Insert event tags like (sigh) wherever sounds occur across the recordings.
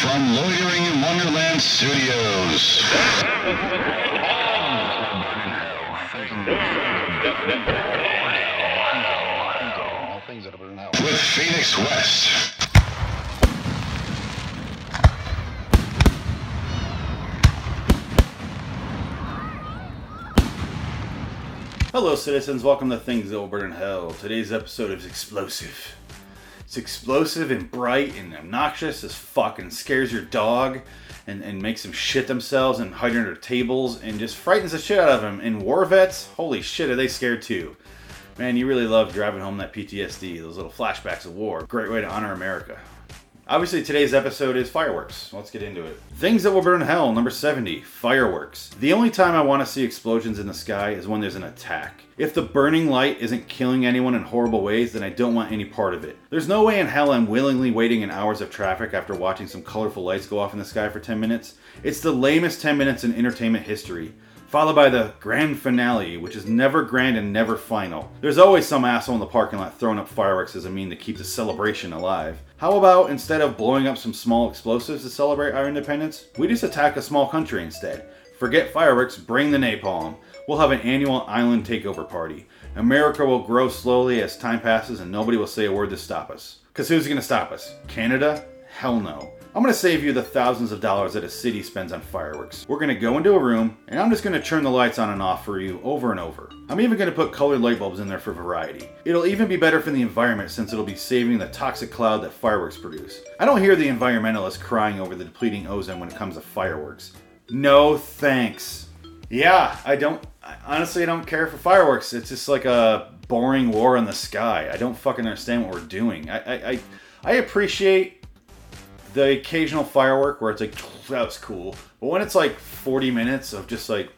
from Loitering in Wonderland Studios. With Phoenix West. Hello, citizens. Welcome to Things That Will Burn in Hell. Today's episode is explosive. It's explosive and bright and obnoxious as fuck and scares your dog and, and makes them shit themselves and hide under tables and just frightens the shit out of them. And war vets, holy shit, are they scared too? Man, you really love driving home that PTSD, those little flashbacks of war. Great way to honor America. Obviously, today's episode is fireworks. Let's get into it. Things that will burn hell, number 70 fireworks. The only time I want to see explosions in the sky is when there's an attack. If the burning light isn't killing anyone in horrible ways, then I don't want any part of it. There's no way in hell I'm willingly waiting in hours of traffic after watching some colorful lights go off in the sky for 10 minutes. It's the lamest 10 minutes in entertainment history followed by the grand finale, which is never grand and never final. There's always some asshole in the parking lot throwing up fireworks as a mean to keep the celebration alive. How about instead of blowing up some small explosives to celebrate our independence, we just attack a small country instead? Forget fireworks, bring the napalm. We'll have an annual island takeover party. America will grow slowly as time passes and nobody will say a word to stop us. Because who's going to stop us? Canada? Hell no. I'm to save you the thousands of dollars that a city spends on fireworks. We're to go into a room, and I'm just to turn the lights on and off for you over and over. I'm even to put colored light bulbs in there for variety. It'll even be better for the environment since it'll be saving the toxic cloud that fireworks produce. I don't hear the environmentalists crying over the depleting ozone when it comes to fireworks. No thanks. Yeah, I don't. I honestly, I don't care for fireworks. It's just like a boring war in the sky. I don't fucking understand what we're doing. I, I, I, I appreciate the occasional firework where it's like that was cool. But when it's like 40 minutes of just like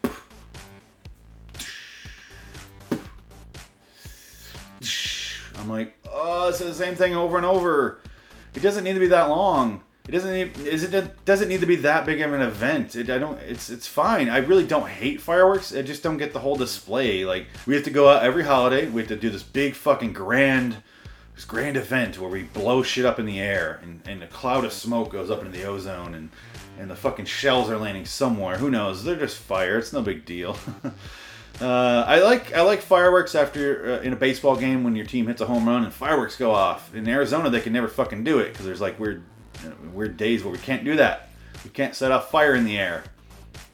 i'm like oh it's the same thing over and over. It doesn't need to be that long. It doesn't need is it doesn't need to be that big of an event. It, i don't it's it's fine. I really don't hate fireworks. I just don't get the whole display. Like we have to go out every holiday. We have to do this big fucking grand this grand event where we blow shit up in the air and, and a cloud of smoke goes up into the ozone and, and the fucking shells are landing somewhere. Who knows? They're just fire. It's no big deal. (laughs) uh, I like I like fireworks after uh, in a baseball game when your team hits a home run and fireworks go off. In Arizona, they can never fucking do it because there's like weird you know, weird days where we can't do that. We can't set off fire in the air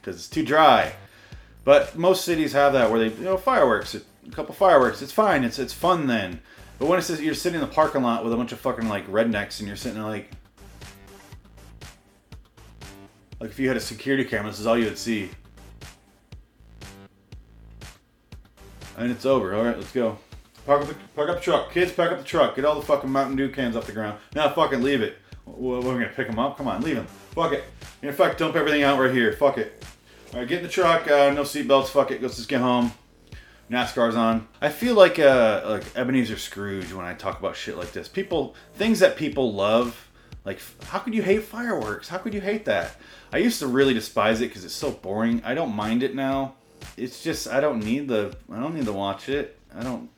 because it's too dry. But most cities have that where they you know fireworks, a couple fireworks. It's fine. It's it's fun then. But when it says you're sitting in the parking lot with a bunch of fucking like rednecks and you're sitting there like, like if you had a security camera, this is all you would see. And it's over. All right, let's go. Park up, the, park up the truck, kids. Pack up the truck. Get all the fucking Mountain Dew cans off the ground. Now, fucking leave it. We're gonna pick them up. Come on, leave them. Fuck it. In fact, dump everything out right here. Fuck it. All right, get in the truck. Uh, no seatbelts. Fuck it. Let's just get home. NASCAR's on. I feel like uh, like Ebenezer Scrooge when I talk about shit like this. People, things that people love. Like, how could you hate fireworks? How could you hate that? I used to really despise it because it's so boring. I don't mind it now. It's just I don't need the I don't need to watch it. I don't.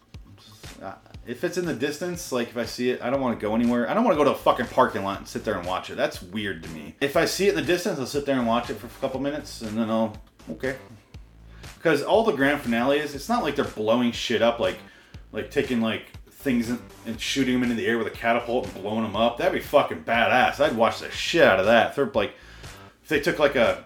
If it's in the distance, like if I see it, I don't want to go anywhere. I don't want to go to a fucking parking lot and sit there and watch it. That's weird to me. If I see it in the distance, I'll sit there and watch it for a couple minutes, and then I'll okay, because all the grand finales, it's not like they're blowing shit up, like like taking like things and, and shooting them into the air with a catapult and blowing them up. That'd be fucking badass. I'd watch the shit out of that. If they're like, if they took like a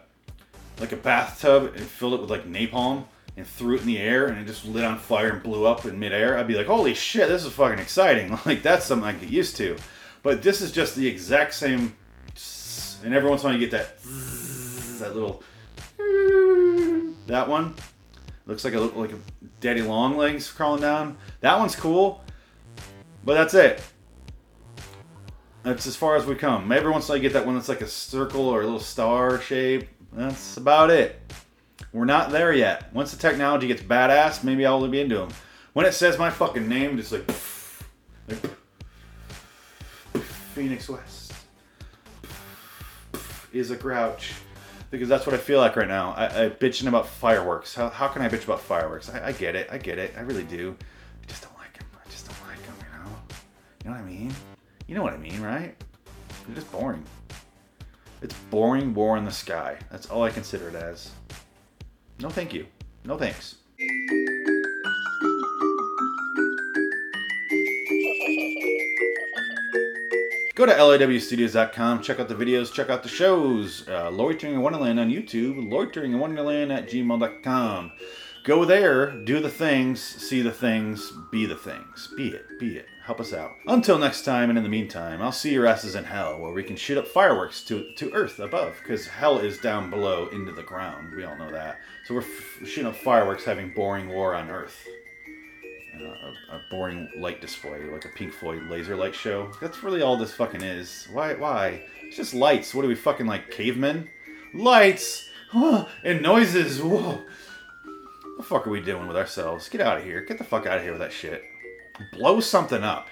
like a bathtub and filled it with like napalm and threw it in the air and it just lit on fire and blew up in midair, I'd be like, holy shit, this is fucking exciting. (laughs) Like that's something I get used to. But this is just the exact same, and every once in a while you get that that little that one looks like a like a daddy long legs crawling down. That one's cool, but that's it. That's as far as we come. Maybe once I get that one that's like a circle or a little star shape. That's about it. We're not there yet. Once the technology gets badass, maybe I'll be into them. When it says my fucking name, just like, like Phoenix West is a grouch because that's what I feel like right now. I, I bitching about fireworks. How, how can I bitch about fireworks? I, I get it. I get it. I really do. I just don't like them. I just don't like them. You know. You know what I mean? You know what I mean, right? They're just boring. It's boring war in the sky. That's all I consider it as. No thank you. No thanks. Go to lawstudios.com, check out the videos, check out the shows. Uh, Loitering in Wonderland on YouTube, Loitering in Wonderland at gmail.com. Go there, do the things, see the things, be the things. Be it, be it. Help us out. Until next time, and in the meantime, I'll see your asses in hell, where we can shoot up fireworks to, to Earth above, because hell is down below into the ground. We all know that. So we're f- shooting up fireworks, having boring war on Earth a, a boring light display, like a Pink Floyd laser light show. That's really all this fucking is. Why? Why? It's just lights. What are we fucking like cavemen? Lights and noises. Whoa. What the fuck are we doing with ourselves? Get out of here. Get the fuck out of here with that shit. Blow something up.